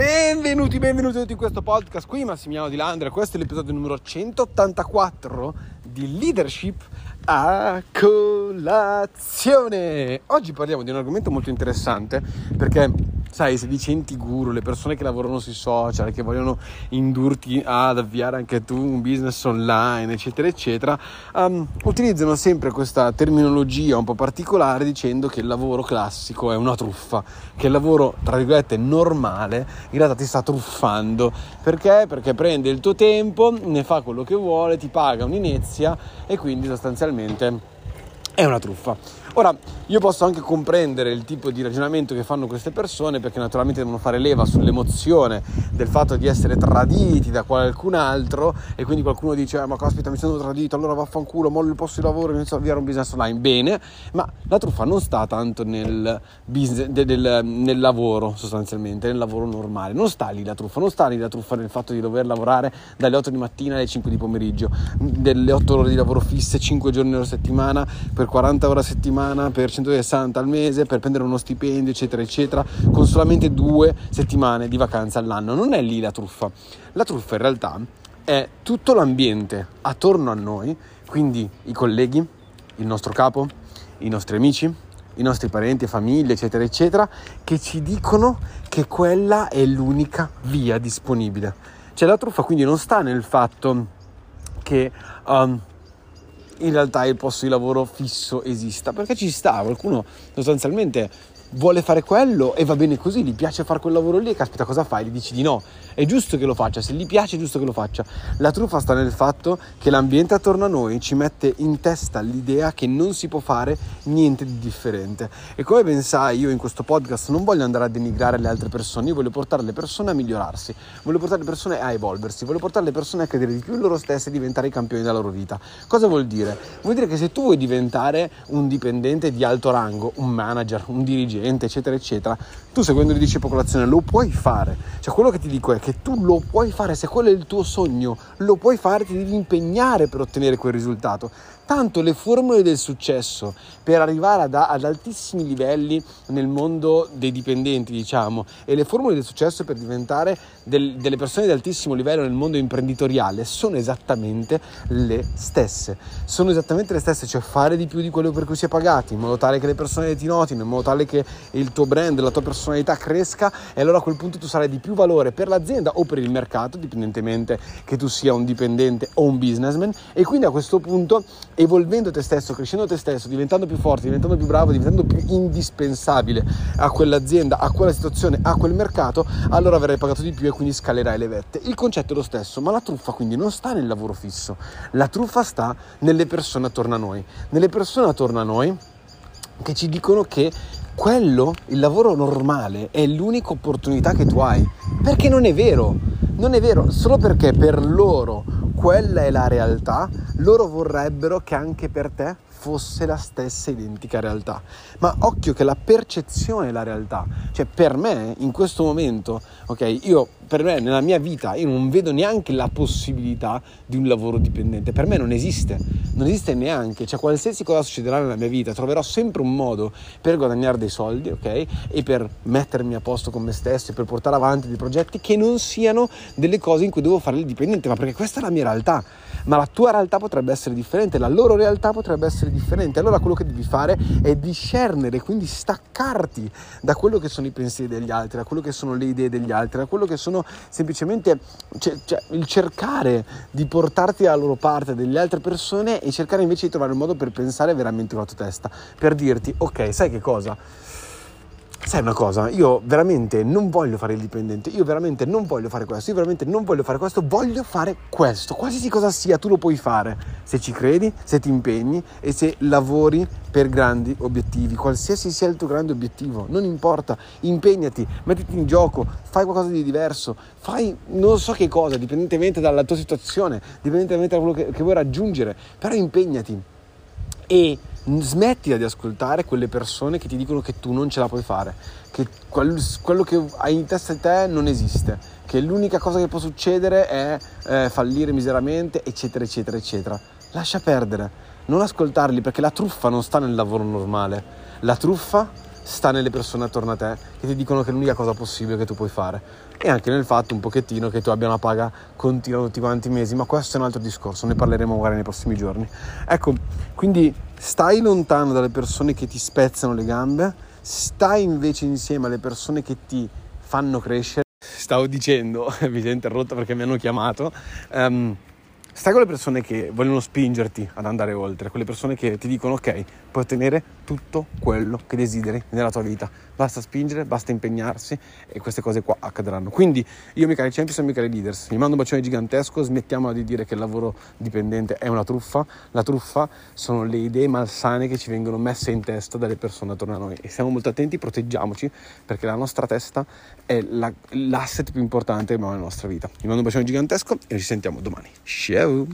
Benvenuti, benvenuti tutti in questo podcast. Qui Massimiliano Di Landra, questo è l'episodio numero 184 di Leadership a colazione. Oggi parliamo di un argomento molto interessante perché sai, se dici enti guru, le persone che lavorano sui social, che vogliono indurti ad avviare anche tu un business online, eccetera, eccetera, um, utilizzano sempre questa terminologia un po' particolare dicendo che il lavoro classico è una truffa, che il lavoro, tra virgolette, normale, in realtà ti sta truffando. Perché? Perché prende il tuo tempo, ne fa quello che vuole, ti paga un'inezia e quindi sostanzialmente è una truffa. Ora, io posso anche comprendere il tipo di ragionamento che fanno queste persone perché naturalmente devono fare leva sull'emozione del fatto di essere traditi da qualcun altro e quindi qualcuno dice eh, ma caspita mi sono tradito allora vaffanculo mollo il posto di lavoro inizio a avviare un business online. Bene ma la truffa non sta tanto nel, business, del, nel lavoro sostanzialmente nel lavoro normale. Non sta lì la truffa non sta lì la truffa nel fatto di dover lavorare dalle 8 di mattina alle 5 di pomeriggio delle 8 ore di lavoro fisse 5 giorni alla settimana per 40 ore a settimana settimana, per 160 al mese, per prendere uno stipendio, eccetera, eccetera, con solamente due settimane di vacanza all'anno. Non è lì la truffa. La truffa in realtà è tutto l'ambiente attorno a noi, quindi i colleghi, il nostro capo, i nostri amici, i nostri parenti, famiglie, eccetera, eccetera, che ci dicono che quella è l'unica via disponibile. Cioè la truffa quindi non sta nel fatto che um, in realtà il posto di lavoro fisso esista, perché ci sta, qualcuno sostanzialmente vuole fare quello e va bene così, gli piace fare quel lavoro lì e caspita cosa fai? Gli dici di no. È giusto che lo faccia, se gli piace è giusto che lo faccia. La truffa sta nel fatto che l'ambiente attorno a noi ci mette in testa l'idea che non si può fare niente di differente. E come ben sai, io in questo podcast non voglio andare a denigrare le altre persone, io voglio portare le persone a migliorarsi, voglio portare le persone a evolversi, voglio portare le persone a credere di più in loro stesse e diventare i campioni della loro vita. Cosa vuol dire? Vuol dire che se tu vuoi diventare un dipendente di alto rango, un manager, un dirigente, gente, eccetera, eccetera, tu seguendo le 10 popolazione lo puoi fare. Cioè, quello che ti dico è che tu lo puoi fare, se quello è il tuo sogno, lo puoi fare, ti devi impegnare per ottenere quel risultato. Tanto le formule del successo per arrivare ad, ad altissimi livelli nel mondo dei dipendenti, diciamo, e le formule del successo per diventare del, delle persone di altissimo livello nel mondo imprenditoriale sono esattamente le stesse. Sono esattamente le stesse, cioè fare di più di quello per cui si è pagati, in modo tale che le persone ti notino, in modo tale che il tuo brand, la tua personalità cresca e allora a quel punto tu sarai di più valore per l'azienda o per il mercato, dipendentemente che tu sia un dipendente o un businessman e quindi a questo punto evolvendo te stesso, crescendo te stesso, diventando più forte, diventando più bravo, diventando più indispensabile a quell'azienda, a quella situazione, a quel mercato, allora verrai pagato di più e quindi scalerai le vette. Il concetto è lo stesso, ma la truffa quindi non sta nel lavoro fisso, la truffa sta nelle persone attorno a noi, nelle persone attorno a noi che ci dicono che quello, il lavoro normale, è l'unica opportunità che tu hai. Perché non è vero, non è vero, solo perché per loro quella è la realtà, loro vorrebbero che anche per te fosse la stessa identica realtà. Ma occhio che la percezione è la realtà. Cioè, per me, in questo momento, ok, io per me nella mia vita io non vedo neanche la possibilità di un lavoro dipendente. Per me non esiste, non esiste neanche. Cioè, qualsiasi cosa succederà nella mia vita, troverò sempre un modo per guadagnare dei soldi, ok? E per mettermi a posto con me stesso e per portare avanti dei progetti che non siano delle cose in cui devo fare il dipendente, ma perché questa è la mia realtà. Ma la tua realtà potrebbe essere differente, la loro realtà potrebbe essere differente. Allora quello che devi fare è discernere, quindi staccarti da quello che sono i pensieri degli altri, da quello che sono le idee degli altri, da quello che sono semplicemente cioè, cioè, il cercare di portarti alla loro parte delle altre persone e cercare invece di trovare un modo per pensare veramente con la tua testa, per dirti ok, sai che cosa? Sai una cosa, io veramente non voglio fare il dipendente, io veramente non voglio fare questo, io veramente non voglio fare questo, voglio fare questo. Qualsiasi cosa sia, tu lo puoi fare. Se ci credi, se ti impegni e se lavori per grandi obiettivi, qualsiasi sia il tuo grande obiettivo, non importa, impegnati, mettiti in gioco, fai qualcosa di diverso, fai non so che cosa, dipendentemente dalla tua situazione, dipendentemente da quello che, che vuoi raggiungere, però impegnati. E smettila di ascoltare quelle persone che ti dicono che tu non ce la puoi fare, che quello che hai in testa di te non esiste, che l'unica cosa che può succedere è eh, fallire miseramente, eccetera, eccetera, eccetera. Lascia perdere, non ascoltarli perché la truffa non sta nel lavoro normale, la truffa sta nelle persone attorno a te che ti dicono che è l'unica cosa possibile che tu puoi fare e anche nel fatto un pochettino che tu abbia una paga continua tutti quanti i mesi, ma questo è un altro discorso, ne parleremo magari nei prossimi giorni. Ecco, quindi stai lontano dalle persone che ti spezzano le gambe, stai invece insieme alle persone che ti fanno crescere. Stavo dicendo, vi ho interrotto perché mi hanno chiamato. Um, Stai con le persone che vogliono spingerti ad andare oltre, quelle persone che ti dicono ok, puoi ottenere tutto quello che desideri nella tua vita. Basta spingere, basta impegnarsi e queste cose qua accadranno. Quindi io miei cari champions e miei cari leaders, vi mando un bacione gigantesco, smettiamola di dire che il lavoro dipendente è una truffa. La truffa sono le idee malsane che ci vengono messe in testa dalle persone attorno a noi e stiamo molto attenti, proteggiamoci perché la nostra testa è la, l'asset più importante che abbiamo nella nostra vita. Vi mando un bacione gigantesco e ci sentiamo domani. Ciao!